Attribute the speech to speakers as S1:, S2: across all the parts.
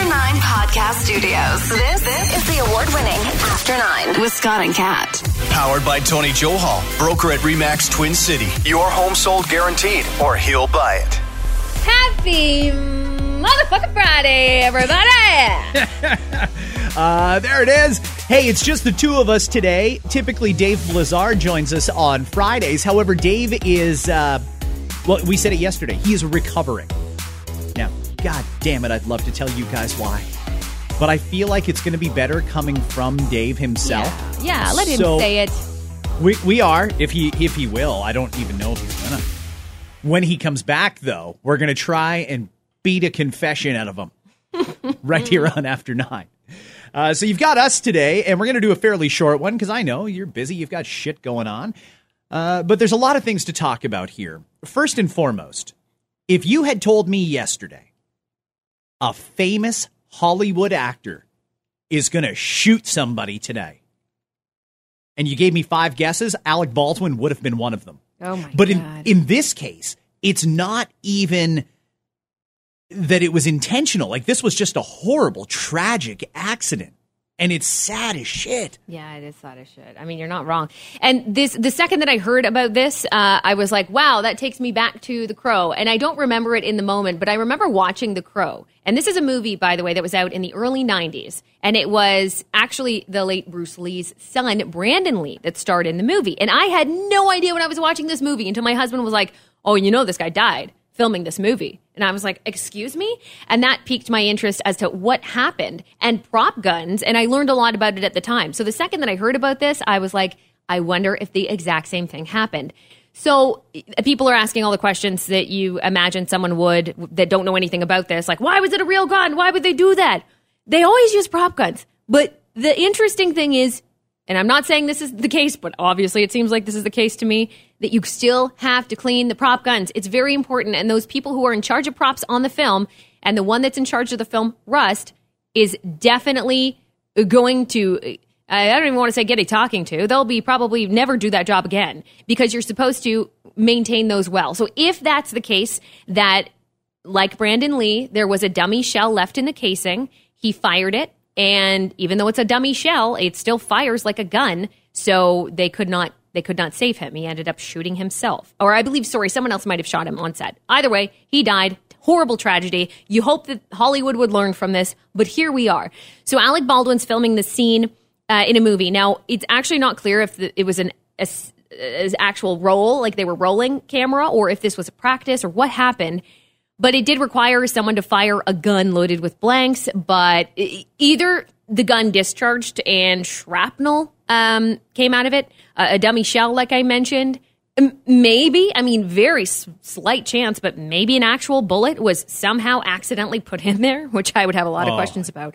S1: From the After Nine Podcast Studios, this, this is the award winning After Nine with Scott and Kat.
S2: Powered by Tony Johal, broker at REMAX Twin City. Your home sold guaranteed, or he'll buy it.
S3: Happy motherfucking Friday, everybody!
S4: Uh, there it is. Hey, it's just the two of us today. Typically, Dave Blizzard joins us on Fridays. However, Dave is, uh, well, we said it yesterday. He is recovering. God damn it, I'd love to tell you guys why. But I feel like it's going to be better coming from Dave himself.
S3: yeah, yeah, let him
S4: So-
S3: say it.
S4: We, we are, if he if he will. I don't even know if he's gonna. When he comes back, though, we're gonna try and beat a confession out of him right here on After Nine. Uh, so you've got us today, and we're gonna do a fairly short one because I know you're busy. You've got shit going on, uh, but there's a lot of things to talk about here. First and foremost, if you had told me yesterday a famous Hollywood actor is gonna shoot somebody today and you gave me five guesses, Alec Baldwin would have been one of them.
S3: Oh my
S4: but
S3: God.
S4: in in this case, it's not even that it was intentional. Like this was just a horrible, tragic accident, and it's sad as shit.
S3: Yeah, it is sad as shit. I mean, you're not wrong. And this, the second that I heard about this, uh, I was like, wow, that takes me back to The Crow. And I don't remember it in the moment, but I remember watching The Crow. And this is a movie, by the way, that was out in the early 90s. And it was actually the late Bruce Lee's son, Brandon Lee, that starred in the movie. And I had no idea when I was watching this movie until my husband was like, oh, you know, this guy died filming this movie. And I was like, excuse me? And that piqued my interest as to what happened and prop guns. And I learned a lot about it at the time. So the second that I heard about this, I was like, I wonder if the exact same thing happened. So uh, people are asking all the questions that you imagine someone would that don't know anything about this. Like, why was it a real gun? Why would they do that? They always use prop guns. But the interesting thing is, and I'm not saying this is the case, but obviously it seems like this is the case to me, that you still have to clean the prop guns. It's very important. And those people who are in charge of props on the film, and the one that's in charge of the film, Rust, is definitely going to. I don't even want to say get a talking to. They'll be probably never do that job again because you're supposed to maintain those well. So if that's the case, that like Brandon Lee, there was a dummy shell left in the casing. He fired it, and even though it's a dummy shell, it still fires like a gun. So they could not they could not save him. He ended up shooting himself, or I believe, sorry, someone else might have shot him on set. Either way, he died. Horrible tragedy. You hope that Hollywood would learn from this, but here we are. So Alec Baldwin's filming the scene uh, in a movie. Now it's actually not clear if the, it was an a as actual roll, like they were rolling camera, or if this was a practice or what happened. But it did require someone to fire a gun loaded with blanks. But either the gun discharged and shrapnel um, came out of it, uh, a dummy shell, like I mentioned. Maybe, I mean, very s- slight chance, but maybe an actual bullet was somehow accidentally put in there, which I would have a lot of
S4: Oh.
S3: questions about.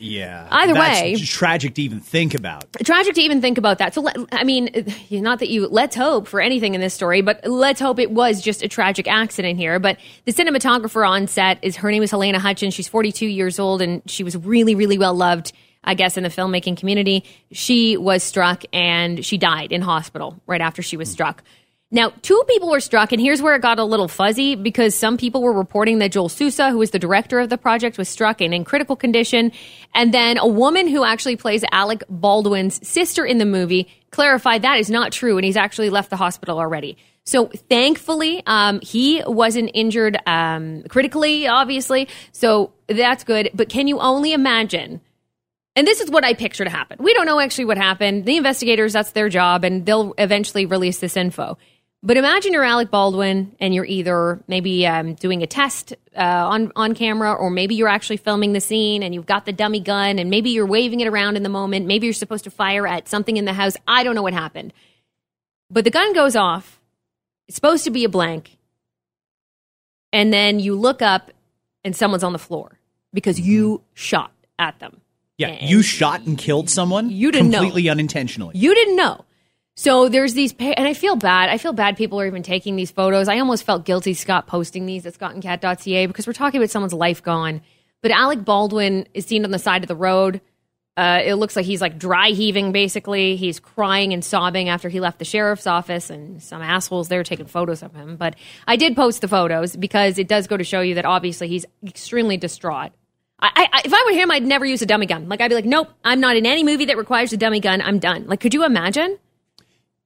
S4: Yeah.
S3: Either
S4: That's
S3: way-
S4: tragic to even think about.
S3: tragic to even think about that. So, let, I mean, not that you let's hope for anything in this story, but let's hope it was just a tragic accident here. But the cinematographer on set is her name is Helena Hutchins. She's 42 years old, and she was really, really well loved. I guess in the filmmaking community, she was struck and she died in hospital right after she was struck. Now, two people were struck, and here's where it got a little fuzzy because some people were reporting that Joel Souza, who is the director of the project, was struck and in critical condition. And then a woman who actually plays Alec Baldwin's sister in the movie clarified that is not true, and he's actually left the hospital already. So thankfully, um, he wasn't injured um, critically, obviously. So that's good. But can you only imagine? And this is what I picture to happen. We don't know actually what happened. The investigators, that's their job, and they'll eventually release this info. But imagine you're Alec Baldwin and you're either maybe um, doing a test uh, on, on camera, or maybe you're actually filming the scene and you've got the dummy gun, and maybe you're waving it around in the moment. Maybe you're supposed to fire at something in the house. I don't know what happened. But the gun goes off. It's supposed to be a blank. And then you look up and someone's on the floor. because you shot at them.
S4: Yeah,
S3: And
S4: you shot and killed someone
S3: You didn't know.
S4: completely unintentionally.
S3: You didn't know. So there's these, pa- and I feel bad. I feel bad people are even taking these photos. I almost felt guilty, Scott, posting these at scottandcat.ca because we're talking about someone's life gone. But Alec Baldwin is seen on the side of the road. Uh, it looks like he's like dry heaving, basically. He's crying and sobbing after he left the sheriff's office, and some assholes there taking photos of him. But I did post the photos because it does go to show you that obviously he's extremely distraught. I, I, if I were him, I'd never use a dummy gun. Like I'd be like, nope, I'm not in any movie that requires a dummy gun. I'm done. Like, could you imagine?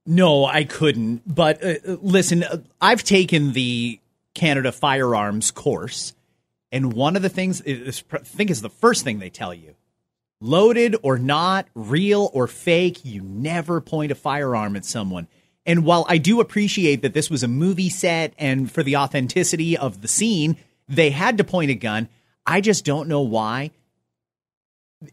S4: No, I couldn't. But uh, uh, listen, uh, I've taken the Canada firearms course, and one of the things is, I think is the first thing they tell you: loaded or not, real or fake, you never point a firearm at someone. And while I do appreciate that this was a movie set and for the authenticity of the scene, they had to point a gun. I just don't know why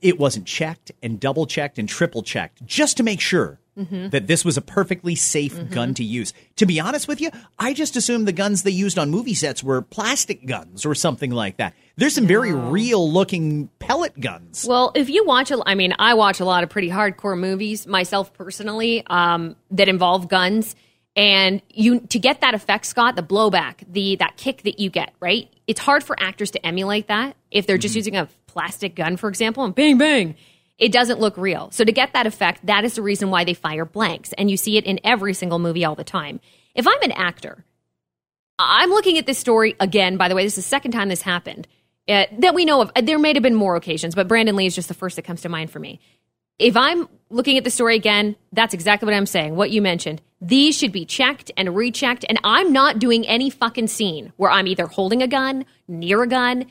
S4: it wasn't checked and double checked and triple checked just to make sure that this was a perfectly safe gun to use. To be honest with you, I just assumed the guns they used on movie sets were plastic guns or something like that. There's some very real looking pellet guns.
S3: Well, if you watch, a, I mean, I watch a lot of pretty hardcore movies myself personally um, that involve guns, and you to get that effect, Scott, the blowback, the that kick that you get, right? It's hard for actors to emulate that if they're just using a plastic gun, for example, and bang bang. It doesn't look real. So to get that effect, that is the reason why they fire blanks, and you see it in every single movie all the time. If I'm an actor, I'm looking at this story again. By the way, this is the second time this happened uh, that we know of. There may have been more occasions, but Brandon Lee is just the first that comes to mind for me. If I'm looking at the story again, that's exactly what I'm saying. What you mentioned. These should be checked and rechecked. And I'm not doing any fucking scene where I'm either holding a gun, near a gun,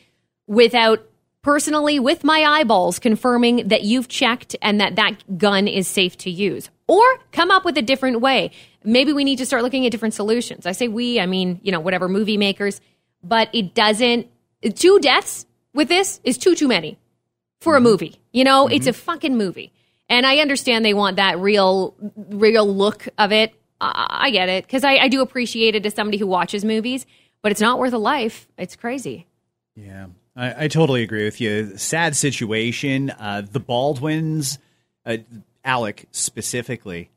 S3: without personally, with my eyeballs, confirming that you've checked and that that gun is safe to use. Or come up with a different way. Maybe we need to start looking at different solutions. I say we, I mean, you know, whatever movie makers, but it doesn't, two deaths with this is too, too many for a mm-hmm. movie. You know, it's a mm-hmm. fucking movie. And I understand they want that real, real look of it. I, I get it because I, I do appreciate it as somebody who watches movies, but it's not worth a life. It's crazy.
S4: Yeah, I, I totally agree with you. Sad situation. Uh, the Baldwins, uh, Alec specifically,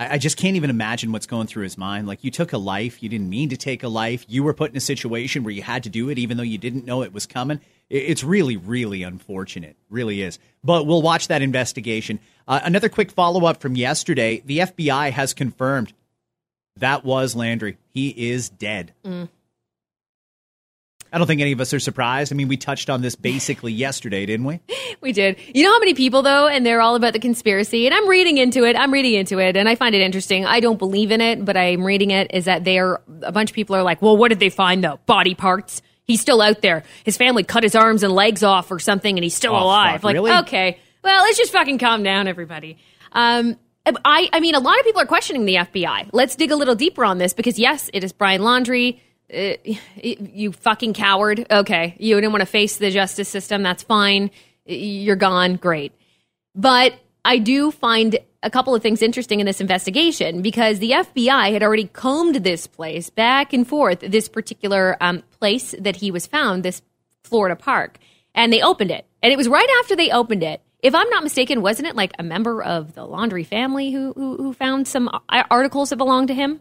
S4: I, just can't even imagine what's going through his mind. Like, you took a life, you didn't mean to take a life. You were put in a situation where you had to do it, even though you didn't know it was coming. It's really, really unfortunate. Really is. But we'll watch that investigation. Uh, another quick follow up from yesterday the FBI has confirmed that was Laundrie. He is dead. I don't think any of us are surprised. I mean, we touched on this basically yesterday, didn't we?
S3: We did. You know how many people though, and they're all about the conspiracy. And I'm reading into it. I'm reading into it, and I find it interesting. I don't believe in it, but I'm reading it. Is that they're a bunch of people are like, well, what did they find though? Body parts. He's still out there. His family cut his arms and legs off or something, and he's still
S4: Oh,
S3: alive.
S4: fuck,
S3: like,
S4: really?
S3: okay, well, let's just fucking calm down, everybody. Um, I, I mean, a lot of people are questioning the FBI. Let's dig a little deeper on this because yes, it is Brian Laundrie. Uh, you fucking coward. Okay, you didn't want to face the justice system. That's fine. You're gone. Great. But I do find a couple of things interesting in this investigation because the FBI had already combed this place back and forth, this particular um, place that he was found, this Florida park, and they opened it. And it was right after they opened it. If I'm not mistaken, wasn't it like a member of the Laundrie family who who, who found some articles that belonged to him?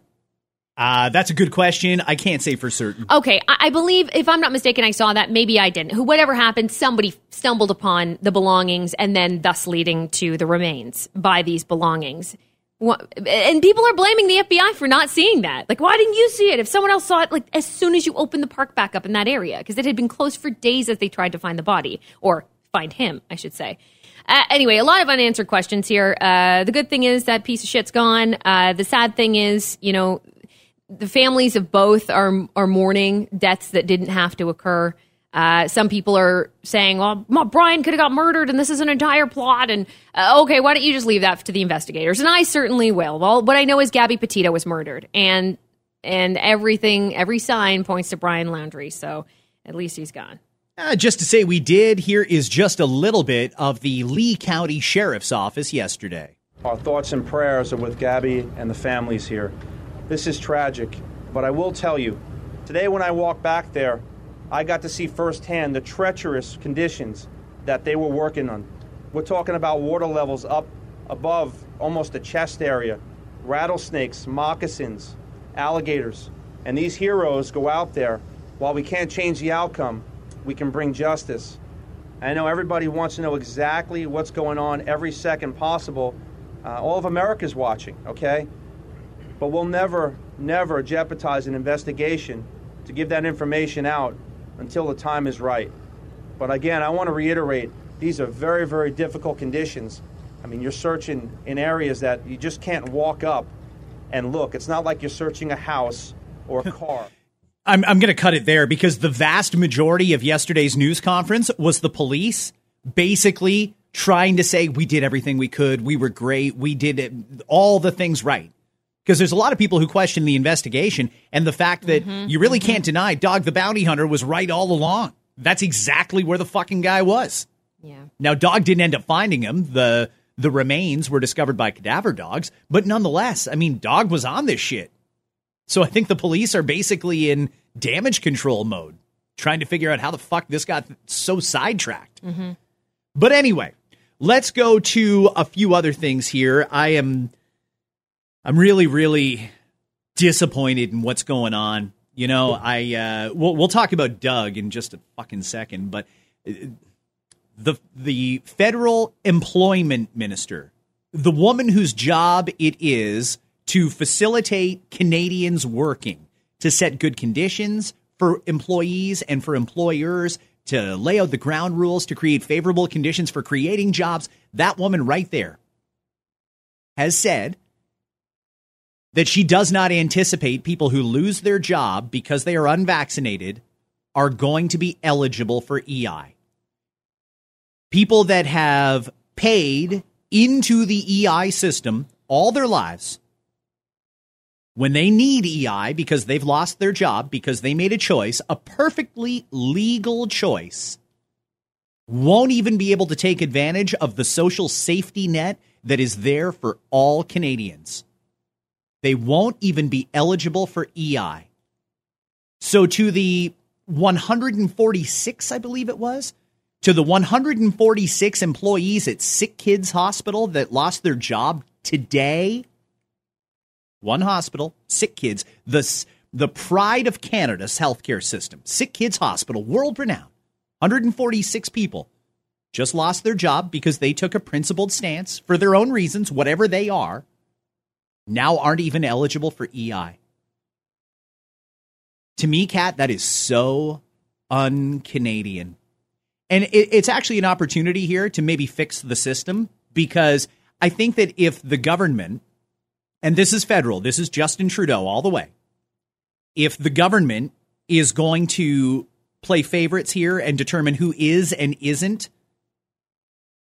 S4: Uh, that's a good question. I can't say for certain.
S3: Okay, I, I believe, if I'm not mistaken, I saw that. Maybe I didn't. Who, whatever happened, somebody stumbled upon the belongings, and then thus leading to the remains by these belongings. Wha- And people are blaming the FBI for not seeing that. Like, why didn't you see it? If someone else saw it, like as soon as you opened the park back up in that area, because it had been closed for days as they tried to find the body or find him, I should say. Uh, anyway, a lot of unanswered questions here. Uh, the good thing is that piece of shit's gone. Uh, the sad thing is, you know, the families of both are are mourning deaths that didn't have to occur. Uh, some people are saying, "Well, my Brian could have got murdered, and this is an entire plot." And uh, okay, why don't you just leave that to the investigators? And I certainly will. Well, what I know is Gabby Petito was murdered, and and everything, every sign points to Brian Laundrie. So at least he's gone.
S4: Uh, just to say we did, here is just a little bit of the Lee County Sheriff's Office yesterday.
S5: Our thoughts and prayers are with Gabby and the families here. This is tragic, but I will tell you, today when I walked back there, I got to see firsthand the treacherous conditions that they were working on. We're talking about water levels up above almost the chest area, rattlesnakes, moccasins, alligators. And these heroes go out there. While we can't change the outcome, we can bring justice. I know everybody wants to know exactly what's going on every second possible. Uh, all of America's watching, okay? But we'll never, never jeopardize an investigation to give that information out until the time is right. But again, I want to reiterate these are very, very difficult conditions. I mean, you're searching in areas that you just can't walk up and look. It's not like you're searching a house or a car.
S4: I'm, I'm going to cut it there because the vast majority of yesterday's news conference was the police basically trying to say we did everything we could. We were great. We did it, all the things right. Because there's a lot of people who question the investigation and the fact that
S3: Mm-hmm,
S4: you really can't deny Dog the Bounty Hunter was right all along. That's exactly where the fucking guy was.
S3: Yeah.
S4: Now, Dog didn't end up finding him. The the remains were discovered by cadaver dogs, but nonetheless, I mean, Dog was on this shit. So I think the police are basically in damage control mode, trying to figure out how the fuck this got so sidetracked. But anyway, let's go to a few other things here. I am I'm really really disappointed in what's going on. You know, I uh we'll we'll talk about Doug in just a fucking second, but uh, the the federal employment minister, the woman whose job it is to facilitate Canadians working, to set good conditions for employees and for employers, to lay out the ground rules, to create favorable conditions for creating jobs, that woman right there has said that she does not anticipate people who lose their job because they are unvaccinated are going to be eligible for EI people that have paid into the EI system all their lives, when they need EI because they've lost their job, because they made a choice, a perfectly legal choice, won't even be able to take advantage of the social safety net that is there for all Canadians. They won't even be eligible for EI. So, to the 146, I believe it was, to the 146 employees at Sick Kids Hospital that lost their job today. One hospital, Sick Kids, the, the pride of Canada's healthcare system. Sick Kids Hospital, world renowned. 146 people just lost their job because they took a principled stance for their own reasons, whatever they are, now aren't even eligible for EI. To me, Kat, that is so un Canadian. And it, it's actually an opportunity here to maybe fix the system because I think that if the government, and this is federal, this is Justin Trudeau all the way, if the government is going to play favorites here and determine who is and isn't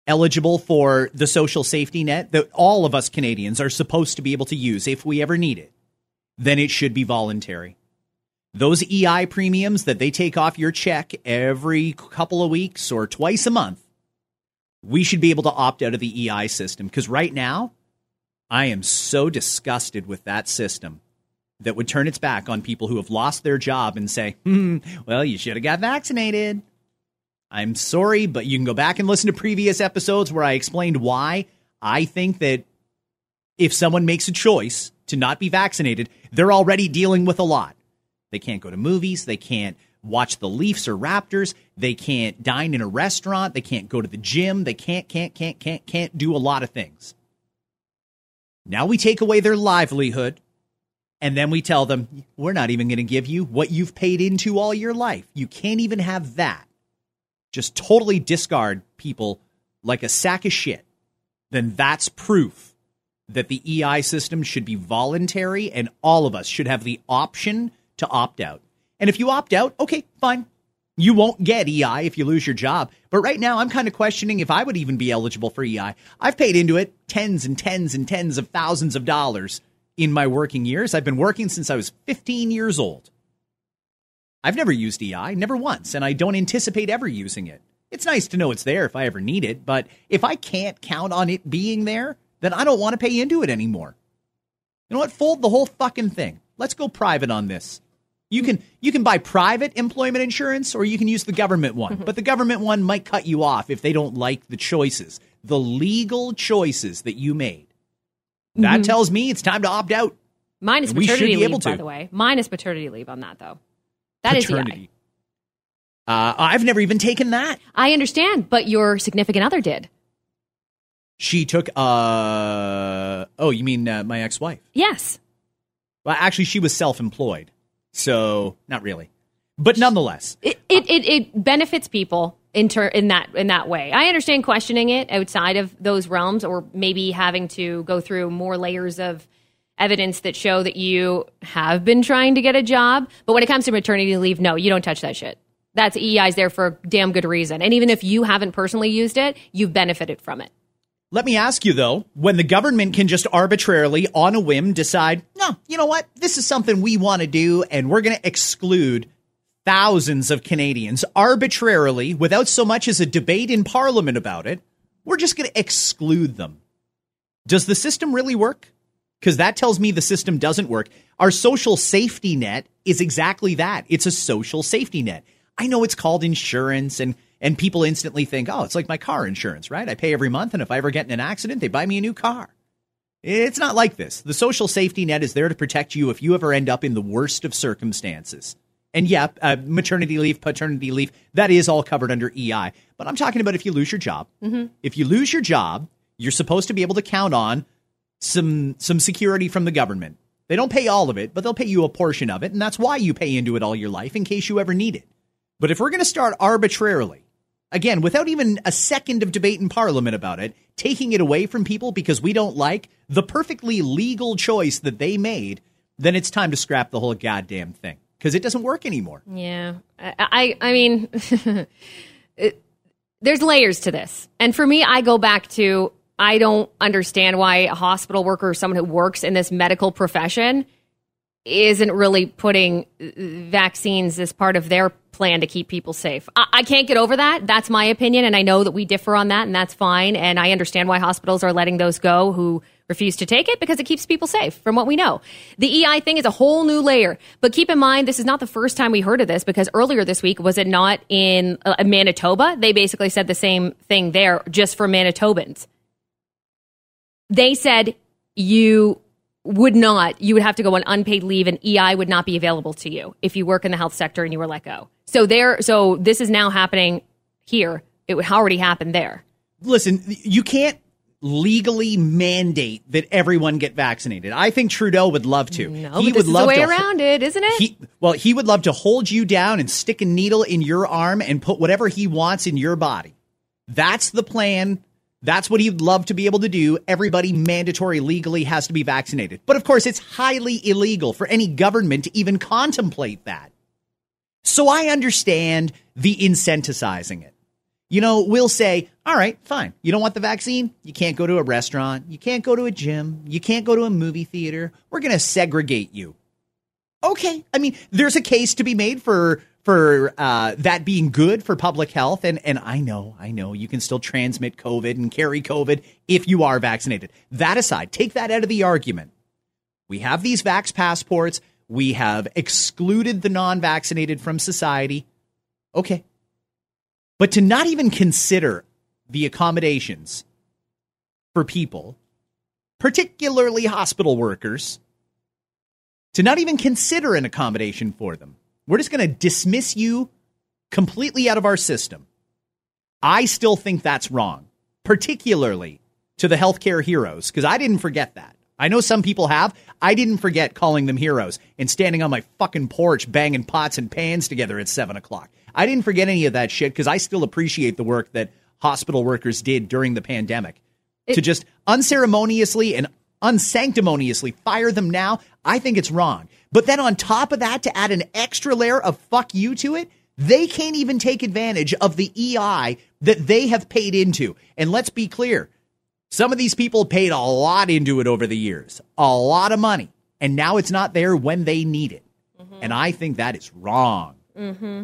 S4: eligible for the social safety net that all of us Canadians are supposed to be able to use if we ever need it, then it should be voluntary. Those EI premiums that they take off your check every couple of weeks or twice a month, we should be able to opt out of the EI system. Because right now, I am so disgusted with that system that would turn its back on people who have lost their job and say, hmm, well, you should have got vaccinated. I'm sorry, but you can go back and listen to previous episodes where I explained why I think that if someone makes a choice to not be vaccinated, they're already dealing with a lot. They can't go to movies. They can't watch the Leafs or Raptors. They can't dine in a restaurant. They can't go to the gym. They can't, can't, can't, can't, can't do a lot of things. Now we take away their livelihood and then we tell them, we're not even going to give you what you've paid into all your life. You can't even have that. Just totally discard people like a sack of shit. Then that's proof that the EI system should be voluntary and all of us should have the option to opt out. And if you opt out, okay, fine. You won't get EI if you lose your job. But right now, I'm kind of questioning if I would even be eligible for EI. I've paid into it tens and tens and tens of thousands of dollars in my working years. I've been working since I was 15 years old. I've never used EI, never once, and I don't anticipate ever using it. It's nice to know it's there if I ever need it, but if I can't count on it being there, then I don't want to pay into it anymore. You know what? Fold the whole fucking thing. Let's go private on this. You can you can buy private employment insurance or you can use the government one. But the government one might cut you off if they don't like the choices, the legal choices that you made. That tells me it's time to opt out.
S3: Minus
S4: should
S3: paternity leave, by the way. Minus paternity leave on that, though. That is
S4: Paternity. Uh, I've never even taken that.
S3: I understand, but your significant other did.
S4: She took uh oh, you mean uh, my ex-wife?
S3: Yes.
S4: Well, actually she was self-employed. So, not really. But nonetheless,
S3: It it, it, it benefits people in ter- in that in that way. I understand questioning it outside of those realms, or maybe having to go through more layers of evidence that show that you have been trying to get a job. But when it comes to maternity leave, no, you don't touch that shit. That's EI's there for a damn good reason. And even if you haven't personally used it, you've benefited from it.
S4: Let me ask you though, when the government can just arbitrarily, on a whim, decide, no, you know what, this is something we want to do, and we're going to exclude thousands of Canadians arbitrarily, without so much as a debate in Parliament about it, we're just going to exclude them. Does the system really work? Because that tells me the system doesn't work. Our social safety net is exactly that. It's a social safety net. I know it's called insurance and and people instantly think, "Oh, it's like my car insurance, right? I pay every month and if I ever get in an accident, they buy me a new car." It's not like this. The social safety net is there to protect you if you ever end up in the worst of circumstances. And yeah, uh, maternity leave, paternity leave, that is all covered under EI. But I'm talking about if you lose your job. If you lose your job, you're supposed to be able to count on some some security from the government. They don't pay all of it, but they'll pay you a portion of it, and that's why you pay into it all your life in case you ever need it. But if we're going to start arbitrarily, again, without even a second of debate in parliament about it, taking it away from people because we don't like the perfectly legal choice that they made, then it's time to scrap the whole goddamn thing because it doesn't work anymore.
S3: Yeah, I, I, I mean, it, there's layers to this, and for me, I go back to I don't understand why a hospital worker or someone who works in this medical profession isn't really putting vaccines as part of their plan to keep people safe. I, I can't get over that. That's my opinion, and I know that we differ on that, and that's fine. And I understand why hospitals are letting those go who refuse to take it because it keeps people safe from what we know. The EI thing is a whole new layer. But keep in mind, this is not the first time we heard of this because earlier this week, was it not in uh, Manitoba? They basically said the same thing there just for Manitobans. They said you would not, you would have to go on unpaid leave and EI would not be available to you if you work in the health sector and you were let go. So there, so this is now happening here. It would already happened there.
S4: listen, you can't legally mandate that everyone get vaccinated. I think Trudeau would love to.
S3: No, this is the way
S4: to
S3: around it, isn't it?
S4: He well, he would love to hold you down and stick a needle in your arm and put whatever he wants in your body. That's the plan. That's what he'd love to be able to do. Everybody mandatory legally has to be vaccinated. But of course, it's highly illegal for any government to even contemplate that. So I understand the incentivizing it. You know, we'll say, all right, fine. You don't want the vaccine? You can't go to a restaurant. You can't go to a gym. You can't go to a movie theater. We're going to segregate you. Okay. I mean, there's a case to be made for for uh, that being good for public health. And, and I know, I know you can still transmit COVID and carry COVID if you are vaccinated. That aside, take that out of the argument. We have these vax passports. We have excluded the non vaccinated from society. Okay. But to not even consider the accommodations for people, particularly hospital workers, to not even consider an accommodation for them, we're just going to dismiss you completely out of our system. I still think that's wrong, particularly to the healthcare heroes, because I didn't forget that. I know some people have. I didn't forget calling them heroes and standing on my fucking porch banging pots and pans together at seven o'clock. I didn't forget any of that shit because I still appreciate the work that hospital workers did during the pandemic. to just unceremoniously and unsanctimoniously fire them now, I think it's wrong. But then on top of that, to add an extra layer of fuck you to it, they can't even take advantage of the EI that they have paid into. And let's be clear, some of these people paid a lot into it over the years, a lot of money, and now it's not there when they need it. Mm-hmm. And I think that is wrong. Mm-hmm.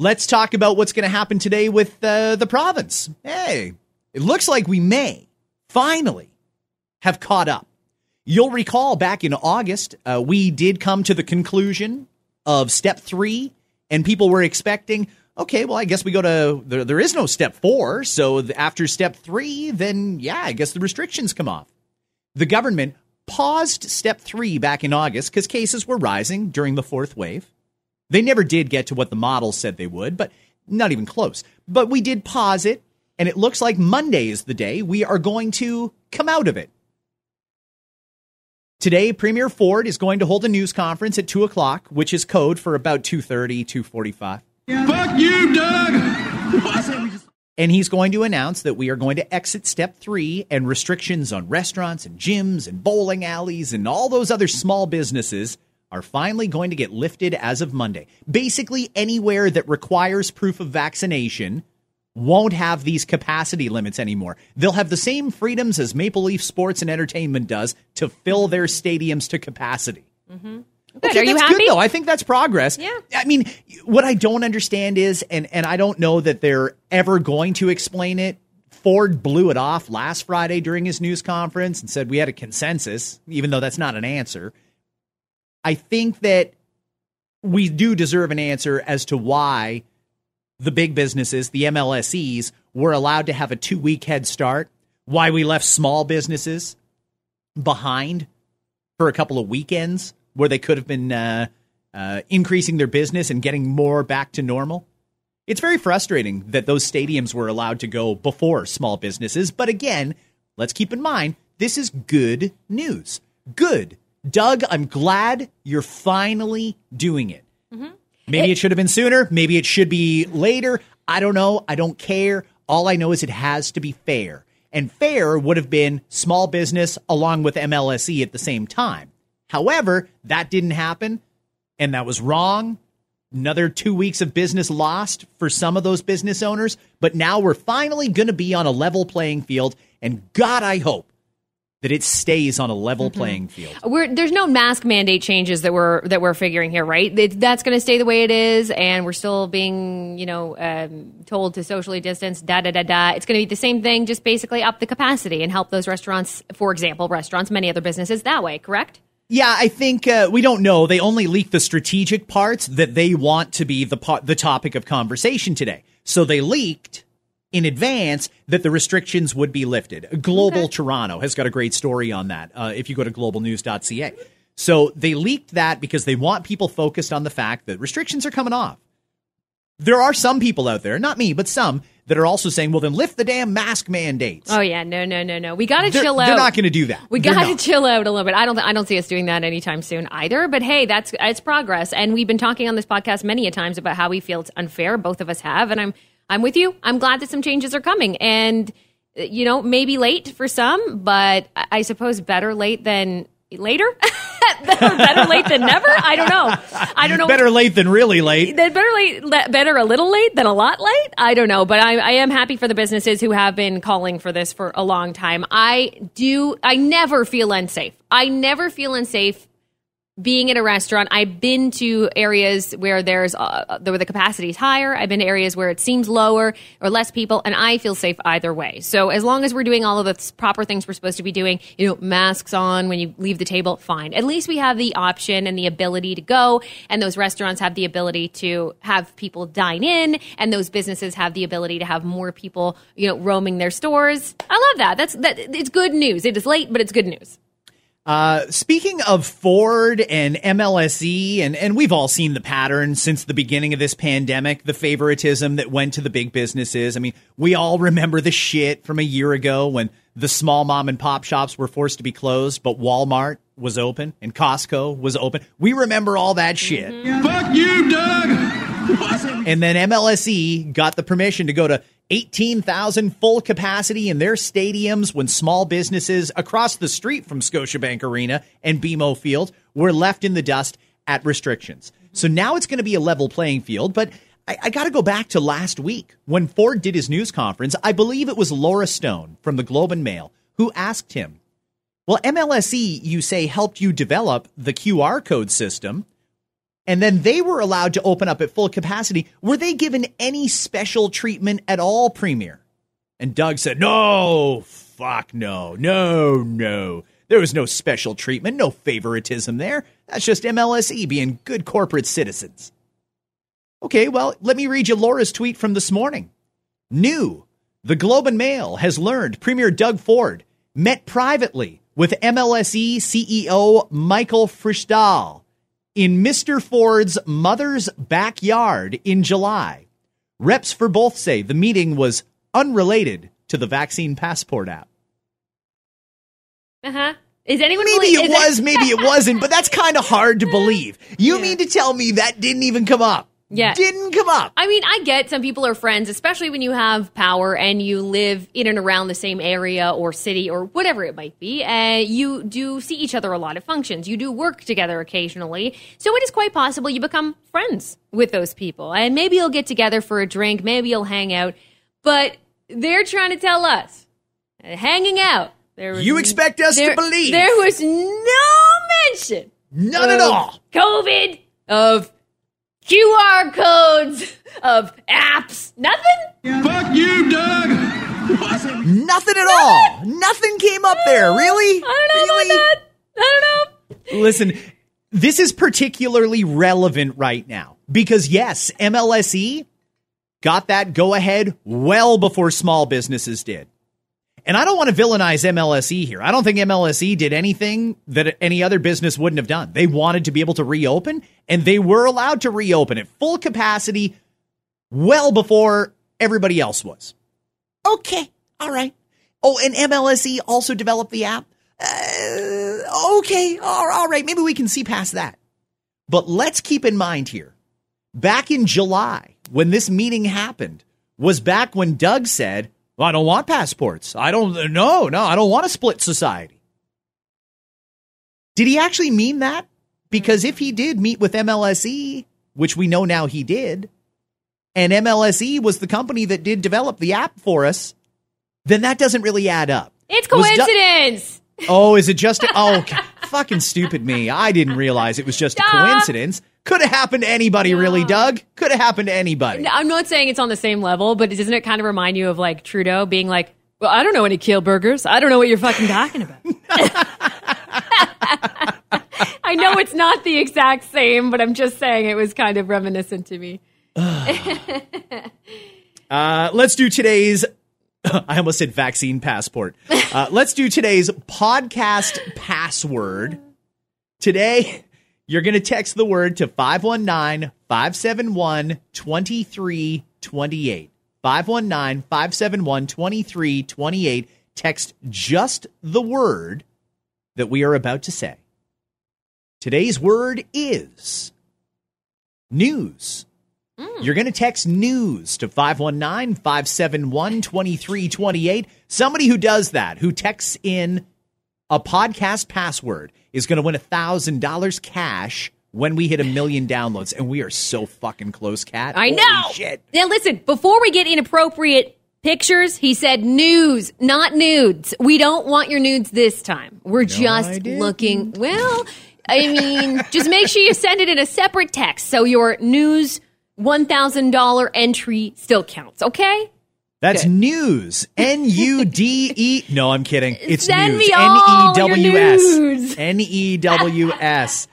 S4: Let's talk about what's going to happen today with uh, the province. Hey, it looks like we may finally have caught up. You'll recall back in August, uh, we did come to the conclusion of step three, and people were expecting, okay, well, I guess we go to, there, there is no step four. So after step three, then yeah, I guess the restrictions come off. The government paused step three back in August because cases were rising during the fourth wave. They never did get to what the model said they would, but not even close. But we did pause it, and it looks like Monday is the day we are going to come out of it. Today, Premier Ford is going to hold a news conference at 2 o'clock, which is code for about 2.30, 2.45.
S6: Fuck you, Doug!
S4: And he's going to announce that we are going to exit step three and restrictions on restaurants and gyms and bowling alleys and all those other small businesses are finally going to get lifted as of Monday. Basically, anywhere that requires proof of vaccination won't have these capacity limits anymore. They'll have the same freedoms as Maple Leaf Sports and Entertainment does to fill their stadiums to capacity. Mm-hmm.
S3: Good.
S4: Okay,
S3: Are you happy?
S4: good though. I think that's progress.
S3: Yeah.
S4: I mean, what I don't understand is, and and I don't know that they're ever going to explain it. Ford blew it off last Friday during his news conference and said we had a consensus, even though that's not an answer. I think that we do deserve an answer as to why the big businesses, the MLSEs, were allowed to have a two week head start, why we left small businesses behind for a couple of weekends where they could have been uh, uh, increasing their business and getting more back to normal. It's very frustrating that those stadiums were allowed to go before small businesses. But again, let's keep in mind this is good news. Good. Doug, I'm glad you're finally doing it. Mm-hmm. Maybe it, should have been sooner. Maybe it should be later. I don't know. I don't care. All I know is it has to be fair. And fair would have been small business along with MLSE at the same time. However, that didn't happen, and that was wrong. Another two weeks of business lost for some of those business owners. But now we're finally going to be on a level playing field. And God, I hope that it stays on a level playing field.
S3: We're, there's no mask mandate changes that we're that we're figuring here, right? It, that's going to stay the way it is, and we're still being, you know, um, told to socially distance. Da da da da. It's going to be the same thing, just basically up the capacity and help those restaurants, for example, restaurants, many other businesses that way. Correct?
S4: Yeah, I think uh, we don't know. They only leak the strategic parts that they want to be the po- the topic of conversation today. So they leaked in advance that the restrictions would be lifted. Global Toronto has got a great story on that. Uh, if you go to globalnews.ca, so they leaked that because they want people focused on the fact that restrictions are coming off. There are some people out there, not me, but some that are also saying, "Well, then lift the damn mask mandates."
S3: Oh yeah, no, no, no, no. We got to chill out.
S4: they're not gonna do that.
S3: We got to chill out a little bit. I don't. I don't see us doing that anytime soon either. But hey, that's it's progress, and we've been talking on this podcast many a times about how we feel it's unfair. Both of us have, and I'm I'm with you. I'm glad that some changes are coming, and you know maybe late for some, but I I suppose better late than later. better late than never. I don't know. I don't know.
S4: Better late than really late.
S3: Better late, better a little late than a lot late. I don't know, but I, I am happy for the businesses who have been calling for this for a long time. I do. I never feel unsafe. I never feel unsafe being in a restaurant. I've been to areas where there's uh, where the capacity is higher. I've been to areas where it seems lower or less people, and I feel safe either way. So as long as we're doing all of the proper things we're supposed to be doing, you know, masks on when you leave the table, fine. At least we have the option and the ability to go, and those restaurants have the ability to have people dine in, and those businesses have the ability to have more people, you know, roaming their stores. I love that. That's that. It's good news. It is late, but it's good news.
S4: Uh, speaking of Ford and MLSE, and, and we've all seen the pattern since the beginning of this pandemic, the favoritism that went to the big businesses. I mean, we all remember the shit from a year ago when the small mom and pop shops were forced to be closed, but Walmart was open and Costco was open. We remember all that shit.
S6: Fuck you, Doug!
S4: And then MLSE got the permission to go to 18,000 full capacity in their stadiums when small businesses across the street from Scotiabank Arena and BMO Field were left in the dust at restrictions. So now it's going to be a level playing field, but I, I got to go back to last week when Ford did his news conference. I believe it was Laura Stone from the Globe and Mail who asked him, Well, MLSE, you say, helped you develop the QR code system and then they were allowed to open up at full capacity. Were they given any special treatment at all, Premier? And Doug said, No, fuck no, no, no. There was no special treatment, no favoritism there. That's just MLSE being good corporate citizens. Okay, well, let me read you Laura's tweet from this morning. New The Globe and Mail has learned Premier Doug Ford met privately with MLSE CEO Michael Friisdahl in Mr. Ford's mother's backyard in July. Reps for both say the meeting was unrelated to the vaccine passport app.
S3: Uh huh. Is anyone
S4: Maybe it
S3: is
S4: was, maybe it wasn't, but that's kind of hard to believe. You mean to tell me that didn't even come up?
S3: Yeah.
S4: Didn't come up.
S3: I mean, I get some people are friends, especially when you have power and you live in and around the same area or city or whatever it might be. Uh, you do see each other a lot of functions. You do work together occasionally. So it is quite possible you become friends with those people. And maybe you'll get together for a drink, maybe you'll hang out. But they're trying to tell us uh, hanging out. There was,
S4: You expect us to believe.
S3: There was no mention.
S4: None at all.
S3: COVID, of QR codes, of apps. Nothing?
S6: Fuck you, Doug.
S4: Nothing at all. Nothing came up there. Really?
S3: I don't know
S4: really?
S3: about that. I don't know.
S4: Listen, this is particularly relevant right now because yes, MLSE got that go ahead well before small businesses did. And I don't want to villainize MLSE here. I don't think MLSE did anything that any other business wouldn't have done. They wanted to be able to reopen and they were allowed to reopen at full capacity well before everybody else was. Okay. All right. Oh, and MLSE also developed the app. Uh, okay. All right. Maybe we can see past that. But let's keep in mind here back in July, when this meeting happened, was back when Doug said, well, I don't want passports. I don't, no, no, I don't want a split society. Did he actually mean that? Because if he did meet with MLSE, which we know now he did, and MLSE was the company that did develop the app for us, then that doesn't really add up.
S3: It's coincidence.
S4: Oh, is it just a, oh, okay. fucking stupid me. I didn't realize it was just a
S3: Duh.
S4: coincidence. Could have happened to anybody, really, Doug. Could have happened to anybody.
S3: I'm not saying it's on the same level, but doesn't it kind of remind you of like Trudeau being like, well, I don't know any Kielburgers. I don't know what you're fucking talking about. I know it's not the exact same, but I'm just saying it was kind of reminiscent to me.
S4: Uh, let's do today's. I almost said vaccine passport. Uh, let's do today's podcast password. Today, you're going to text the word to 519 571 2328. 519 571 2328. Text just the word that we are about to say. Today's word is news. Mm. You're going to text news to 519 571 2328. Somebody who does that, who texts in a podcast password, is going to win $1,000 cash when we hit a million downloads. And we are so fucking close, Kat.
S3: I
S4: Holy
S3: know.
S4: shit.
S3: Now listen, before we get inappropriate pictures, he said news, not nudes. We don't want your nudes this time. We're
S4: I
S3: just looking. Well, I mean, just make sure you send it in a separate text so your news one thousand dollar entry still counts. Okay.
S4: That's news. N U D E. No, I'm kidding. It's
S3: Send
S4: news.
S3: me
S4: N
S3: all
S4: E
S3: your
S4: W S.
S3: news.
S4: N E W S.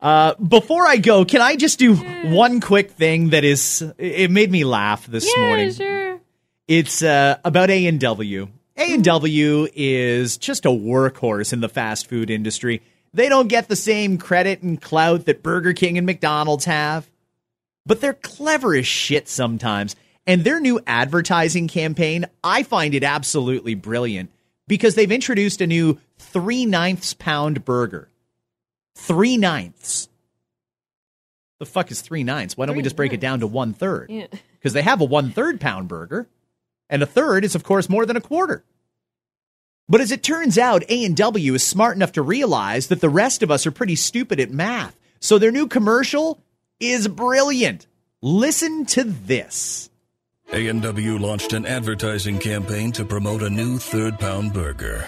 S4: Uh, before I go, can I just do one quick thing that is? It made me laugh this morning.
S3: sure.
S4: It's uh, about A and W. A and W is just a workhorse in the fast food industry. They don't get the same credit and clout that Burger King and McDonald's have, but they're clever as shit sometimes. And their new advertising campaign, I find it absolutely brilliant because they've introduced a new three ninths pound burger. Three ninths. The fuck is three ninths? Why don't we just break it down to one third?
S3: Yeah.
S4: Because they have a one third pound burger, and a third is, of course, more than a quarter. But as it turns out, A&W is smart enough to realize that the rest of us are pretty stupid at math. So their new commercial is brilliant. Listen to this.
S7: A&W launched an advertising campaign to promote a new third pound burger.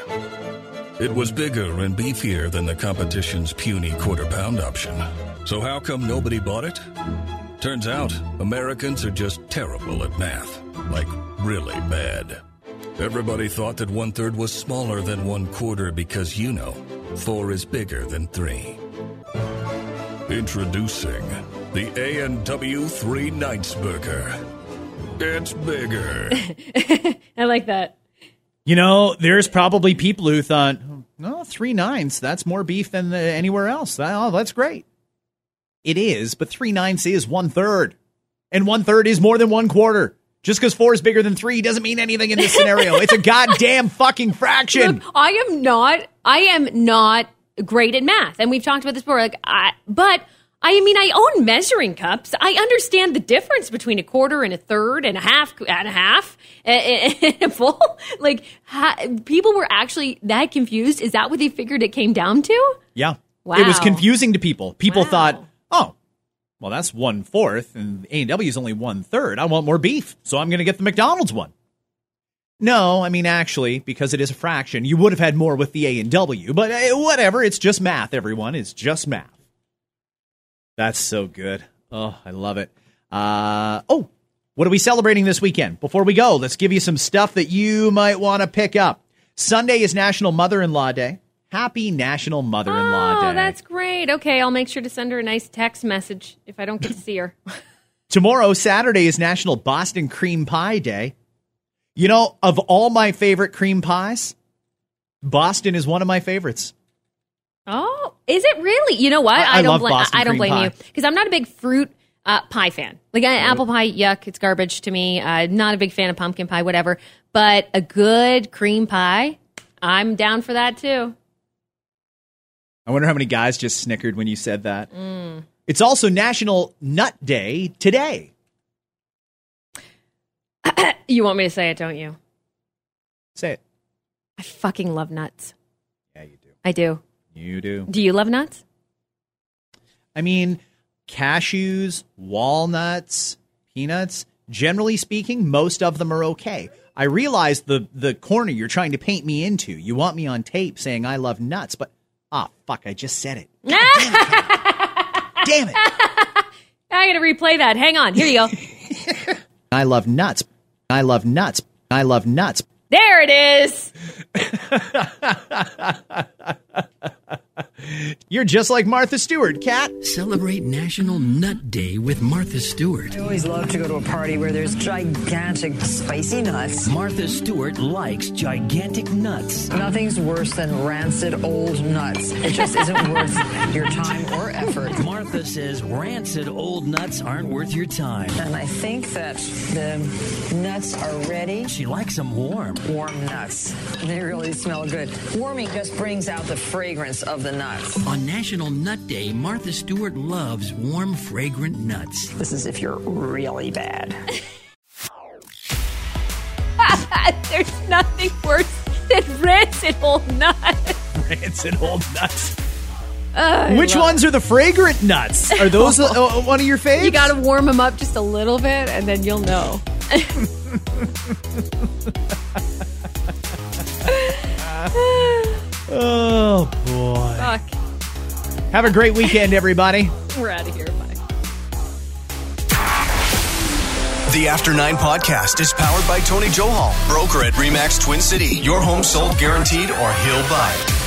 S7: It was bigger and beefier than the competition's puny quarter pound option. So how come nobody bought it? Turns out, Americans are just terrible at math. Like, really bad. Everybody thought that one third was smaller than one quarter because, you know, four is bigger than three. Introducing the A&W Three Nights Burger. It's bigger.
S3: I like that.
S4: You know, there's probably people who thought, no, three ninths, that's more beef than the, anywhere else. Oh, that's great. It is, but three ninths is one third. And one third is more than one quarter. Just because four is bigger than three doesn't mean anything in this scenario. it's a goddamn fucking fraction.
S3: Look, I am not. I am not great at math, and we've talked about this before. Like, I, but I mean, I own measuring cups. I understand the difference between a quarter and a third and a half and a half and a full. Like, ha, people were actually that confused. Is that what they figured it came down to?
S4: Yeah.
S3: Wow.
S4: It was confusing to people. People
S3: Wow.
S4: thought, oh, well, that's one fourth, and A and W is only one third. I want more beef, so I'm going to get the McDonald's one. No, I mean actually, because it is a fraction, you would have had more with the A and W. But eh, whatever, it's just math. Everyone, it's just math. That's so good. Oh, I love it. Uh, oh, what are we celebrating this weekend? Before we go, let's give you some stuff that you might want to pick up. Sunday is National Mother-in-Law Day. Happy National Mother-in-Law Day.
S3: Oh, that's great. Okay, I'll make sure to send her a nice text message if I don't get to see her.
S4: Tomorrow, Saturday, is National Boston Cream Pie Day. You know, of all my favorite cream pies, Boston is one of my favorites.
S3: Oh, is it really? You know what?
S4: I- I
S3: don't blame. I don't blame you because I'm not a big fruit uh, pie fan. Like uh, apple pie, yuck, it's garbage to me. Uh, not a big fan of pumpkin pie, whatever. But a good cream pie, I'm down for that too.
S4: I wonder how many guys just snickered when you said that. It's also National Nut Day today.
S3: You want me to say it, don't you?
S4: Say it.
S3: I fucking love nuts.
S4: Yeah, you do.
S3: I do.
S4: You do.
S3: Do you love nuts?
S4: I mean, cashews, walnuts, peanuts, generally speaking, most of them are okay. I realize the the corner you're trying to paint me into. You want me on tape saying I love nuts, but ah, fuck, I just said it. God damn it. Damn it.
S3: I gotta replay that. Hang on. Here you go.
S4: I love nuts. I love nuts. I love nuts.
S3: There it is.
S4: You're just like Martha Stewart, Cat.
S8: Celebrate National Nut Day with Martha Stewart.
S9: I always love to go to a party where there's gigantic spicy nuts.
S8: Martha Stewart likes gigantic nuts.
S9: Nothing's worse than rancid old nuts. It just isn't worth your time or effort.
S8: Martha says rancid old nuts aren't worth your time.
S9: And I think that the nuts are ready.
S8: She likes them warm.
S9: Warm nuts. They really smell good. Warming just brings out the fragrance of the nuts.
S8: On National Nut Day, Martha Stewart loves warm, fragrant nuts.
S9: This is if you're really bad.
S3: There's nothing worse than rancid old nuts.
S4: Rancid old nuts.
S3: I
S4: Which
S3: love
S4: ones are the fragrant nuts? Are those uh, uh, one of your faves?
S3: You got to warm them up just a little bit, and then you'll know.
S4: Oh boy.
S3: Fuck.
S4: Have a great weekend, everybody.
S3: We're out of here. Bye.
S2: The After Nine podcast is powered by Tony Johal, broker at Remax Twin City. Your home sold guaranteed or he'll buy it.